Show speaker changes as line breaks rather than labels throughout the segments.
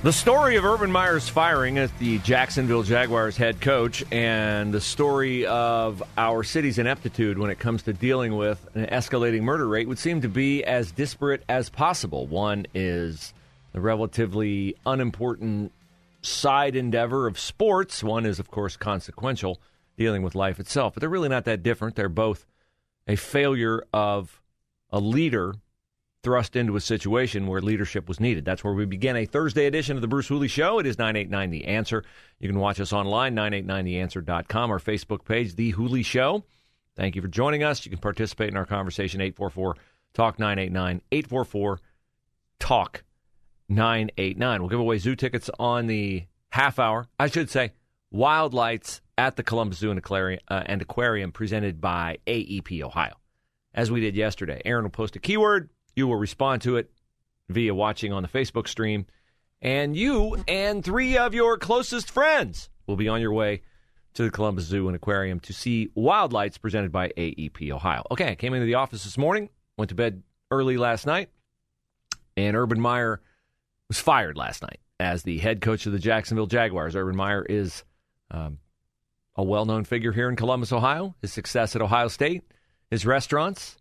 The story of Urban Meyer's firing as the Jacksonville Jaguars head coach and the story of our city's ineptitude when it comes to dealing with an escalating murder rate would seem to be as disparate as possible. One is the relatively unimportant side endeavor of sports, one is, of course, consequential, dealing with life itself. But they're really not that different. They're both a failure of a leader thrust into a situation where leadership was needed. That's where we begin a Thursday edition of the Bruce Hooley Show. It is 989 The Answer. You can watch us online, 989theanswer.com, our Facebook page, The Hooley Show. Thank you for joining us. You can participate in our conversation, 844 Talk 989, 844 Talk 989. We'll give away zoo tickets on the half hour. I should say, Wild Lights at the Columbus Zoo and Aquarium, uh, and Aquarium presented by AEP Ohio. As we did yesterday, Aaron will post a keyword you will respond to it via watching on the Facebook stream. And you and three of your closest friends will be on your way to the Columbus Zoo and Aquarium to see Wild Lights presented by AEP Ohio. Okay, I came into the office this morning, went to bed early last night, and Urban Meyer was fired last night as the head coach of the Jacksonville Jaguars. Urban Meyer is um, a well known figure here in Columbus, Ohio. His success at Ohio State, his restaurants,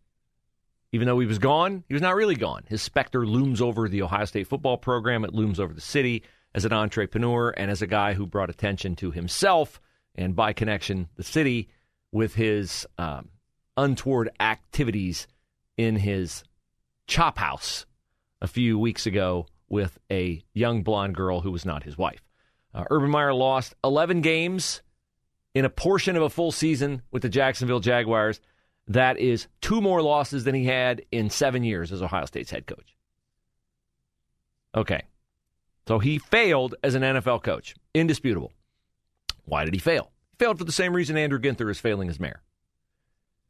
even though he was gone, he was not really gone. His specter looms over the Ohio State football program. It looms over the city as an entrepreneur and as a guy who brought attention to himself and, by connection, the city with his um, untoward activities in his chop house a few weeks ago with a young blonde girl who was not his wife. Uh, Urban Meyer lost 11 games in a portion of a full season with the Jacksonville Jaguars. That is two more losses than he had in seven years as Ohio State's head coach. Okay. So he failed as an NFL coach. Indisputable. Why did he fail? He failed for the same reason Andrew Ginther is failing as mayor.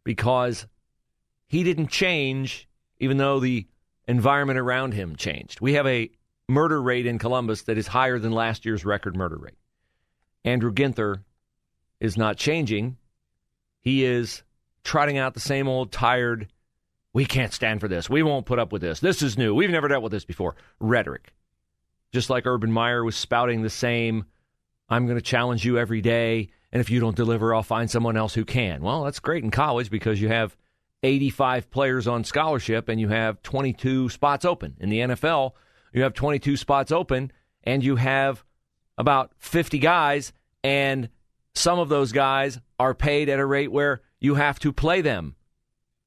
Because he didn't change, even though the environment around him changed. We have a murder rate in Columbus that is higher than last year's record murder rate. Andrew Ginther is not changing. He is trotting out the same old tired, we can't stand for this. We won't put up with this. This is new. We've never dealt with this before. Rhetoric. Just like Urban Meyer was spouting the same, I'm going to challenge you every day. And if you don't deliver, I'll find someone else who can. Well, that's great in college because you have 85 players on scholarship and you have 22 spots open. In the NFL, you have 22 spots open and you have about 50 guys, and some of those guys are paid at a rate where you have to play them.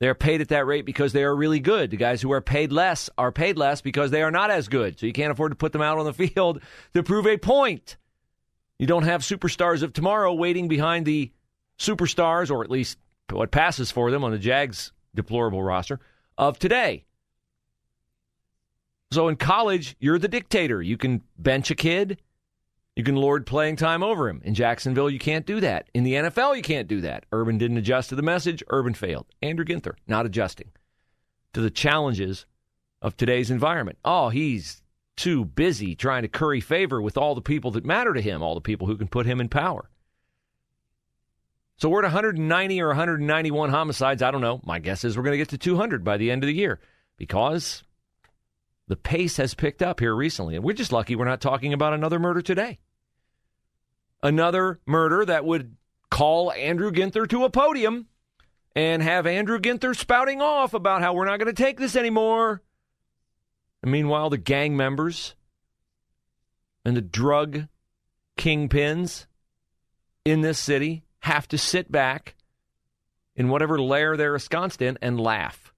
They're paid at that rate because they are really good. The guys who are paid less are paid less because they are not as good. So you can't afford to put them out on the field to prove a point. You don't have superstars of tomorrow waiting behind the superstars, or at least what passes for them on the Jags' deplorable roster of today. So in college, you're the dictator. You can bench a kid you can lord playing time over him. In Jacksonville, you can't do that. In the NFL, you can't do that. Urban didn't adjust to the message. Urban failed. Andrew Ginther, not adjusting to the challenges of today's environment. Oh, he's too busy trying to curry favor with all the people that matter to him, all the people who can put him in power. So we're at 190 or 191 homicides. I don't know. My guess is we're going to get to 200 by the end of the year because the pace has picked up here recently. And we're just lucky we're not talking about another murder today another murder that would call Andrew Ginther to a podium and have Andrew Ginther spouting off about how we're not going to take this anymore. And meanwhile, the gang members and the drug kingpins in this city have to sit back in whatever lair they're ensconced in and laugh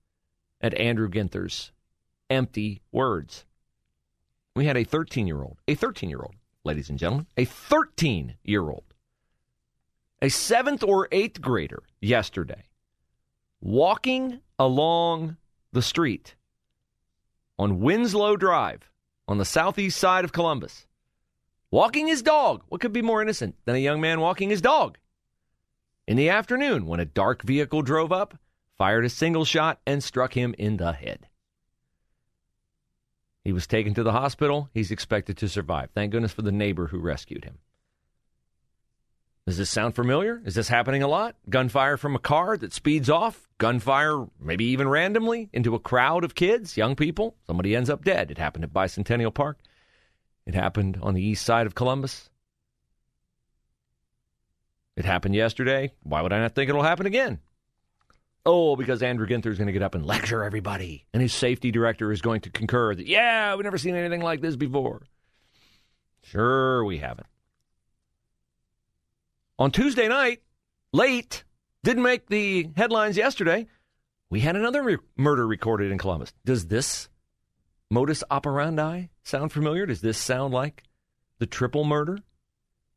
at Andrew Ginther's empty words. We had a 13 year old, a 13 year old, ladies and gentlemen, a 13 year old, a seventh or eighth grader yesterday walking along the street on Winslow Drive on the southeast side of Columbus, walking his dog. What could be more innocent than a young man walking his dog? In the afternoon, when a dark vehicle drove up, fired a single shot, and struck him in the head. He was taken to the hospital. He's expected to survive. Thank goodness for the neighbor who rescued him. Does this sound familiar? Is this happening a lot? Gunfire from a car that speeds off, gunfire, maybe even randomly, into a crowd of kids, young people. Somebody ends up dead. It happened at Bicentennial Park. It happened on the east side of Columbus. It happened yesterday. Why would I not think it'll happen again? Oh, because Andrew Ginther is going to get up and lecture everybody, and his safety director is going to concur that, yeah, we've never seen anything like this before. Sure, we haven't. On Tuesday night, late, didn't make the headlines yesterday, we had another re- murder recorded in Columbus. Does this modus operandi sound familiar? Does this sound like the triple murder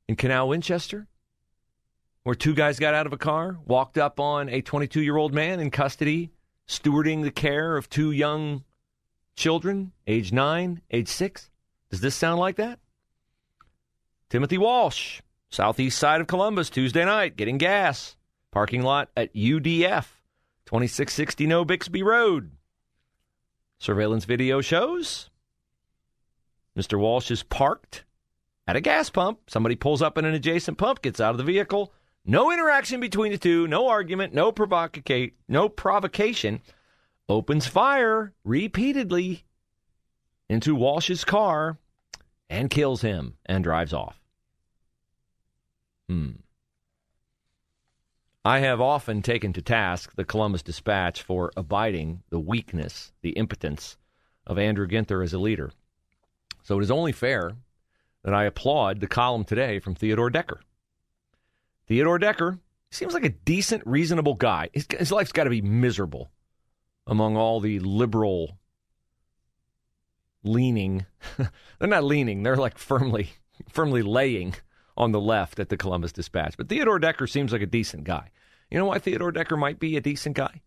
in Canal Winchester? Where two guys got out of a car, walked up on a 22 year old man in custody, stewarding the care of two young children, age nine, age six. Does this sound like that? Timothy Walsh, southeast side of Columbus, Tuesday night, getting gas. Parking lot at UDF, 2660 Noe Bixby Road. Surveillance video shows Mr. Walsh is parked at a gas pump. Somebody pulls up in an adjacent pump, gets out of the vehicle, no interaction between the two, no argument, no provoca- no provocation. Opens fire repeatedly into Walsh's car and kills him and drives off. Hmm. I have often taken to task the Columbus Dispatch for abiding the weakness, the impotence of Andrew Ginther as a leader. So it is only fair that I applaud the column today from Theodore Decker. Theodore Decker seems like a decent, reasonable guy. His, his life's got to be miserable among all the liberal leaning. they're not leaning, they're like firmly, firmly laying on the left at the Columbus Dispatch. But Theodore Decker seems like a decent guy. You know why Theodore Decker might be a decent guy?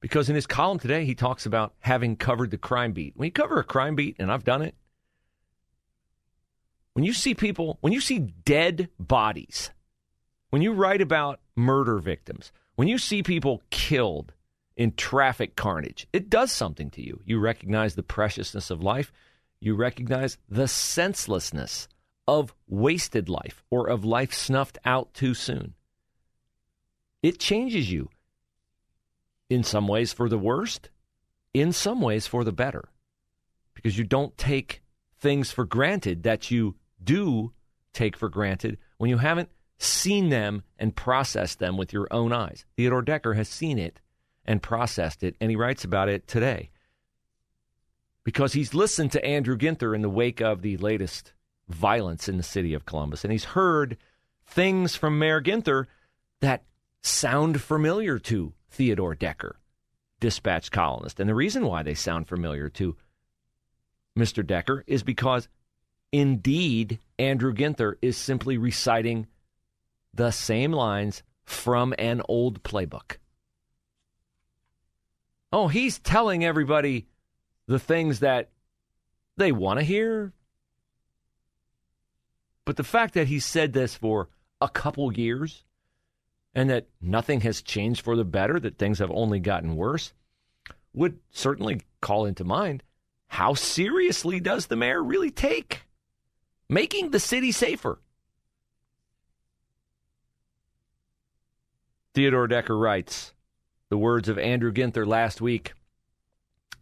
Because in his column today, he talks about having covered the crime beat. When you cover a crime beat, and I've done it, when you see people, when you see dead bodies, when you write about murder victims, when you see people killed in traffic carnage, it does something to you. You recognize the preciousness of life, you recognize the senselessness of wasted life or of life snuffed out too soon. It changes you in some ways for the worst, in some ways for the better, because you don't take things for granted that you do take for granted when you haven't seen them and processed them with your own eyes. Theodore Decker has seen it and processed it, and he writes about it today because he's listened to Andrew Ginther in the wake of the latest violence in the city of Columbus, and he's heard things from Mayor Ginther that sound familiar to Theodore Decker, dispatch columnist. And the reason why they sound familiar to Mr. Decker is because indeed Andrew Ginther is simply reciting the same lines from an old playbook. Oh, he's telling everybody the things that they want to hear. But the fact that he said this for a couple years and that nothing has changed for the better, that things have only gotten worse, would certainly call into mind how seriously does the mayor really take making the city safer? Theodore Decker writes the words of Andrew Ginther last week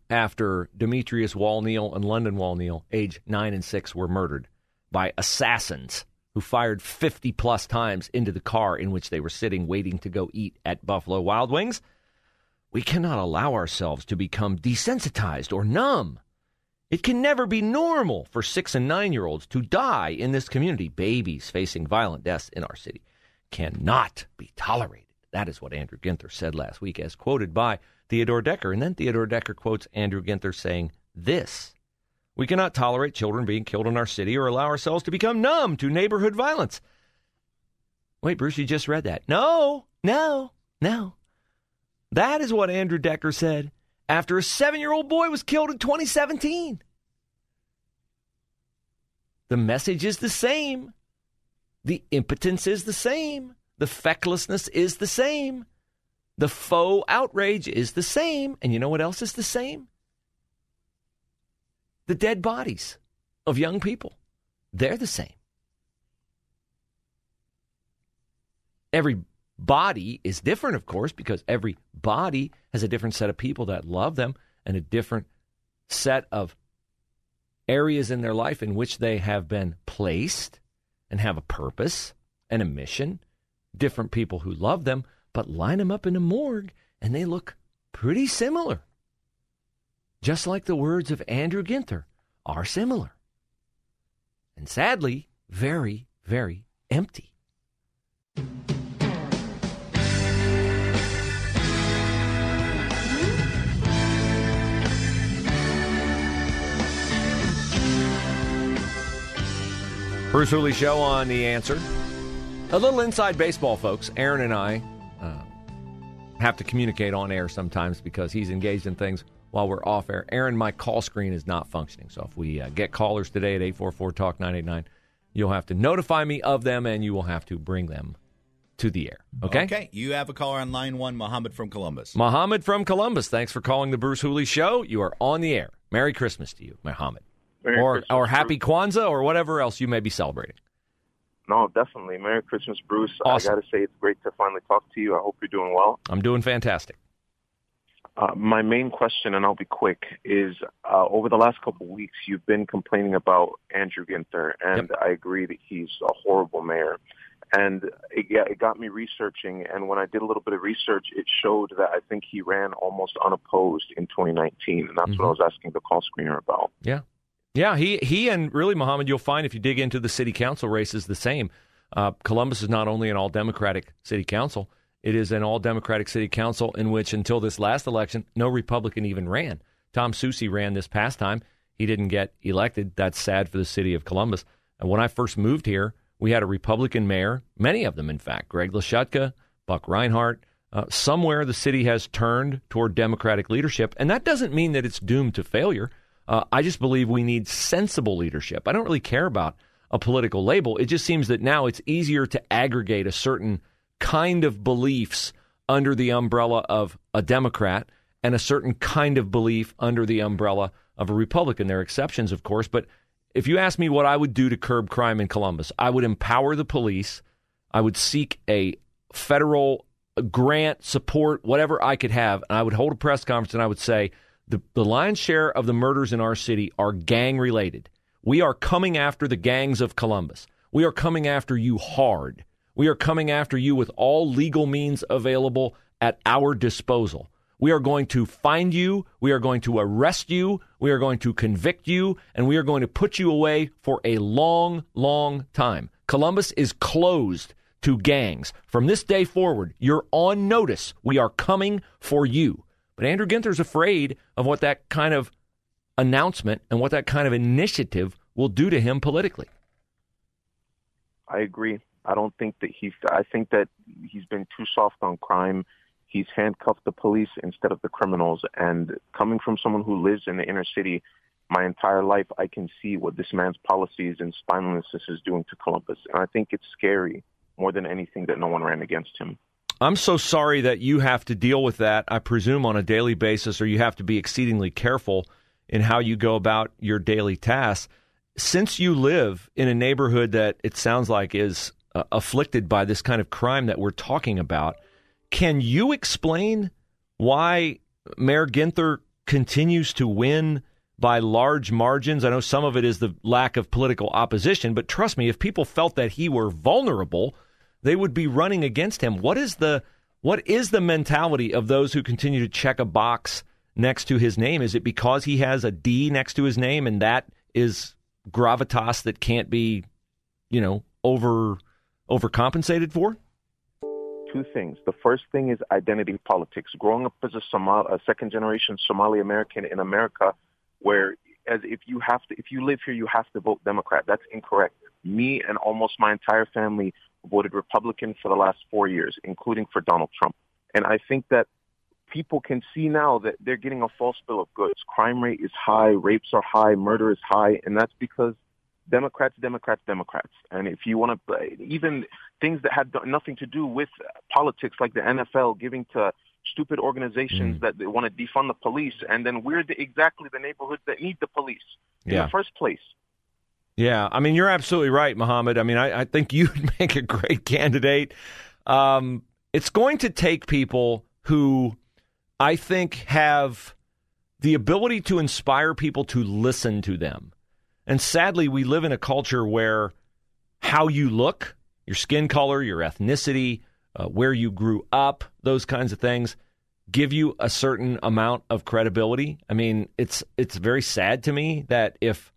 after Demetrius Walneal and London Walneal, age 9 and 6, were murdered by assassins who fired 50 plus times into the car in which they were sitting waiting to go eat at Buffalo Wild Wings. We cannot allow ourselves to become desensitized or numb. It can never be normal for six and nine year olds to die in this community, babies facing violent deaths in our city cannot be tolerated. That is what Andrew Ginther said last week, as quoted by Theodore Decker. And then Theodore Decker quotes Andrew Ginther saying this We cannot tolerate children being killed in our city or allow ourselves to become numb to neighborhood violence. Wait, Bruce, you just read that. No, no, no. That is what Andrew Decker said after a seven year old boy was killed in 2017. The message is the same. The impotence is the same. The fecklessness is the same. The faux outrage is the same. And you know what else is the same? The dead bodies of young people. They're the same. Every body is different, of course, because every body has a different set of people that love them and a different set of areas in their life in which they have been placed and have a purpose and a mission. Different people who love them, but line them up in a morgue and they look pretty similar. Just like the words of Andrew Ginther are similar. And sadly, very, very empty. Bruce Hooley Show on The Answer. A little inside baseball, folks. Aaron and I uh, have to communicate on air sometimes because he's engaged in things while we're off air. Aaron, my call screen is not functioning. So if we uh, get callers today at 844 Talk 989, you'll have to notify me of them and you will have to bring them to the air. Okay?
Okay. You have a caller on line one, Mohammed from Columbus.
Mohammed from Columbus, thanks for calling the Bruce Hooley Show. You are on the air. Merry Christmas to you, Mohammed.
Merry
or
Christmas,
or Happy
Bruce.
Kwanzaa or whatever else you may be celebrating.
No, definitely. Merry Christmas, Bruce.
Awesome.
I got to say, it's great to finally talk to you. I hope you're doing well.
I'm doing fantastic.
Uh, my main question, and I'll be quick, is uh, over the last couple of weeks, you've been complaining about Andrew Ginther, and I agree that he's a horrible mayor. And it, yeah, it got me researching, and when I did a little bit of research, it showed that I think he ran almost unopposed in 2019, and that's
Mhm.
what I was asking the call screener about.
Yeah. Yeah, he, he and really, Mohammed, you'll find if you dig into the city council races, the same. Uh, Columbus is not only an all Democratic city council, it is an all Democratic city council in which, until this last election, no Republican even ran. Tom Susi ran this past time. He didn't get elected. That's sad for the city of Columbus. And when I first moved here, we had a Republican mayor, many of them, in fact, Greg Lashutka, Buck Rinehart. Uh, somewhere the city has turned toward Democratic leadership, and that doesn't mean that it's doomed to failure. Uh, I just believe we need sensible leadership. I don't really care about a political label. It just seems that now it's easier to aggregate a certain kind of beliefs under the umbrella of a Democrat and a certain kind of belief under the umbrella of a Republican. There are exceptions, of course, but if you ask me what I would do to curb crime in Columbus, I would empower the police. I would seek a federal grant, support, whatever I could have, and I would hold a press conference and I would say the, the lion's share of the murders in our city are gang related. We are coming after the gangs of Columbus. We are coming after you hard. We are coming after you with all legal means available at our disposal. We are going to find you. We are going to arrest you. We are going to convict you. And we are going to put you away for a long, long time. Columbus is closed to gangs. From this day forward, you're on notice. We are coming for you. But Andrew Ginther's afraid of what that kind of announcement and what that kind of initiative will do to him politically.
I agree. I don't think that he's. I think that he's been too soft on crime. He's handcuffed the police instead of the criminals. And coming from someone who lives in the inner city, my entire life, I can see what this man's policies and spinelessness is doing to Columbus. And I think it's scary more than anything that no one ran against him.
I'm so sorry that you have to deal with that, I presume, on a daily basis, or you have to be exceedingly careful in how you go about your daily tasks. Since you live in a neighborhood that it sounds like is uh, afflicted by this kind of crime that we're talking about, can you explain why Mayor Ginther continues to win by large margins? I know some of it is the lack of political opposition, but trust me, if people felt that he were vulnerable, they would be running against him. What is the what is the mentality of those who continue to check a box next to his name? Is it because he has a D next to his name and that is gravitas that can't be, you know, over overcompensated for?
two things. The first thing is identity politics. Growing up as a, Somal- a second generation Somali American in America, where as if you have to, if you live here, you have to vote Democrat. That's incorrect. Me and almost my entire family voted Republican for the last four years, including for Donald Trump. And I think that people can see now that they're getting a false bill of goods. Crime rate is high, rapes are high, murder is high, and that's because Democrats, Democrats, Democrats. And if you want to, even things that have nothing to do with politics, like the NFL giving to stupid organizations mm. that they want to defund the police, and then we're the, exactly the neighborhoods that need the police in the first place.
Yeah, I mean, you're absolutely right, Mohammed. I mean, I, I think you'd make a great candidate. Um, it's going to take people who I think have the ability to inspire people to listen to them. And sadly, we live in a culture where how you look, your skin color, your ethnicity, uh, where you grew up, those kinds of things give you a certain amount of credibility. I mean, it's it's very sad to me that if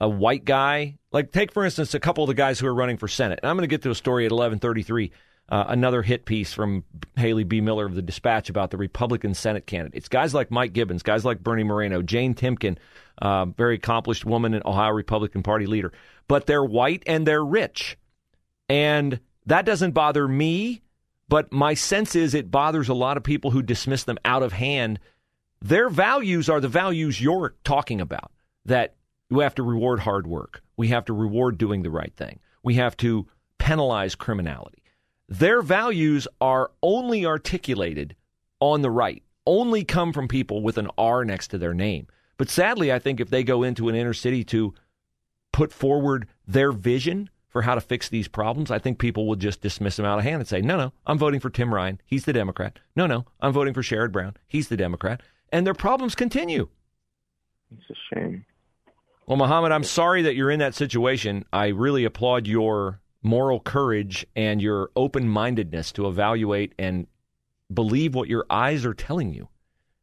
a white guy, like take for instance a couple of the guys who are running for Senate, and I'm going to get to a story at 11:33 uh, another hit piece from Haley BeMiller of the Dispatch about the Republican Senate candidates. Guys like Mike Gibbons, guys like Bernie Moreno, Jane Timken, uh, very accomplished woman and Ohio Republican Party leader. But they're white and they're rich. And that doesn't bother me, but my sense is it bothers a lot of people who dismiss them out of hand. Their values are the values you're talking about that we have to reward hard work. We have to reward doing the right thing. We have to penalize criminality. Their values are only articulated on the right, only come from people with an R next to their name. But sadly, I think if they go into an inner city to put forward their vision for how to fix these problems, I think people will just dismiss them out of hand and say, no, no, I'm voting for Tim Ryan. He's the Democrat. No, no, I'm voting for Sherrod Brown. He's the Democrat. And their problems continue.
It's a shame.
Well, Mohammed, I'm sorry that you're in that situation. I really applaud your moral courage and your open mindedness to evaluate and believe what your eyes are telling you.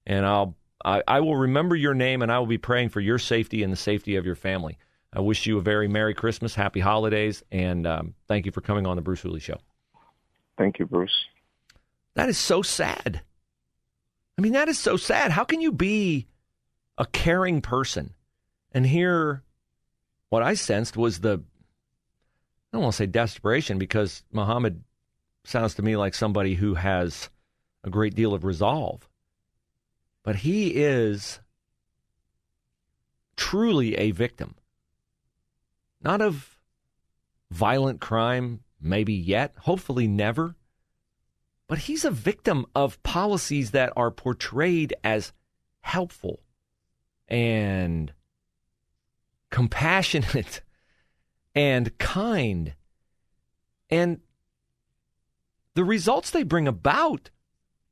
And I'll I, I, will remember your name and I will be praying for your safety and the safety of your family. I wish you a very Merry Christmas, Happy Holidays, and um, thank you for coming on the Bruce Hooley Show.
Thank you, Bruce.
That is so sad. I mean, that is so sad. How can you be a caring person and here what I sensed was the I don't want to say desperation because Muhammad sounds to me like somebody who has a great deal of resolve. But he is truly a victim. Not of violent crime, maybe yet, hopefully never. But he's a victim of policies that are portrayed as helpful and compassionate and kind. And the results they bring about,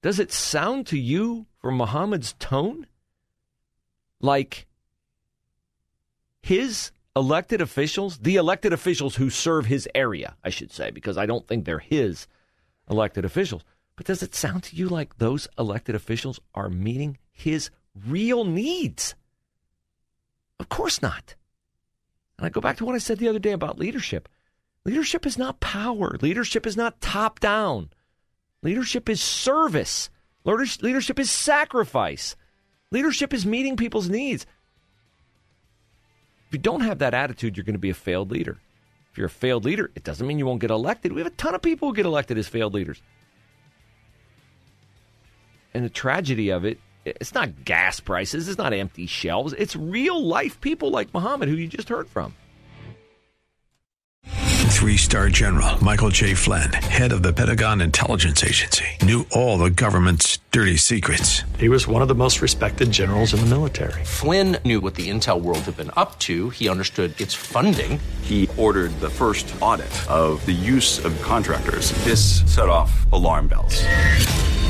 does it sound to you from Muhammad's tone like his elected officials, the elected officials who serve his area, I should say, because I don't think they're his elected officials. But does it sound to you like those elected officials are meeting his real needs? Of course not. And I go back to what I said the other day about leadership. Leadership is not power. Leadership is not top down. Leadership is service. Leadership is sacrifice. Leadership is meeting people's needs. If you don't have that attitude, you're going to be a failed leader. If you're a failed leader, it doesn't mean you won't get elected. We have a ton of people who get elected as failed leaders. And the tragedy of it it's not gas prices. It's not empty shelves. It's real life people like Muhammad, who you just heard from.
Three star general Michael J. Flynn, head of the Pentagon Intelligence Agency, knew all the government's dirty secrets.
He was one of the most respected generals in the military.
Flynn knew what the intel world had been up to, he understood its funding.
He ordered the first audit of the use of contractors. This set off alarm bells.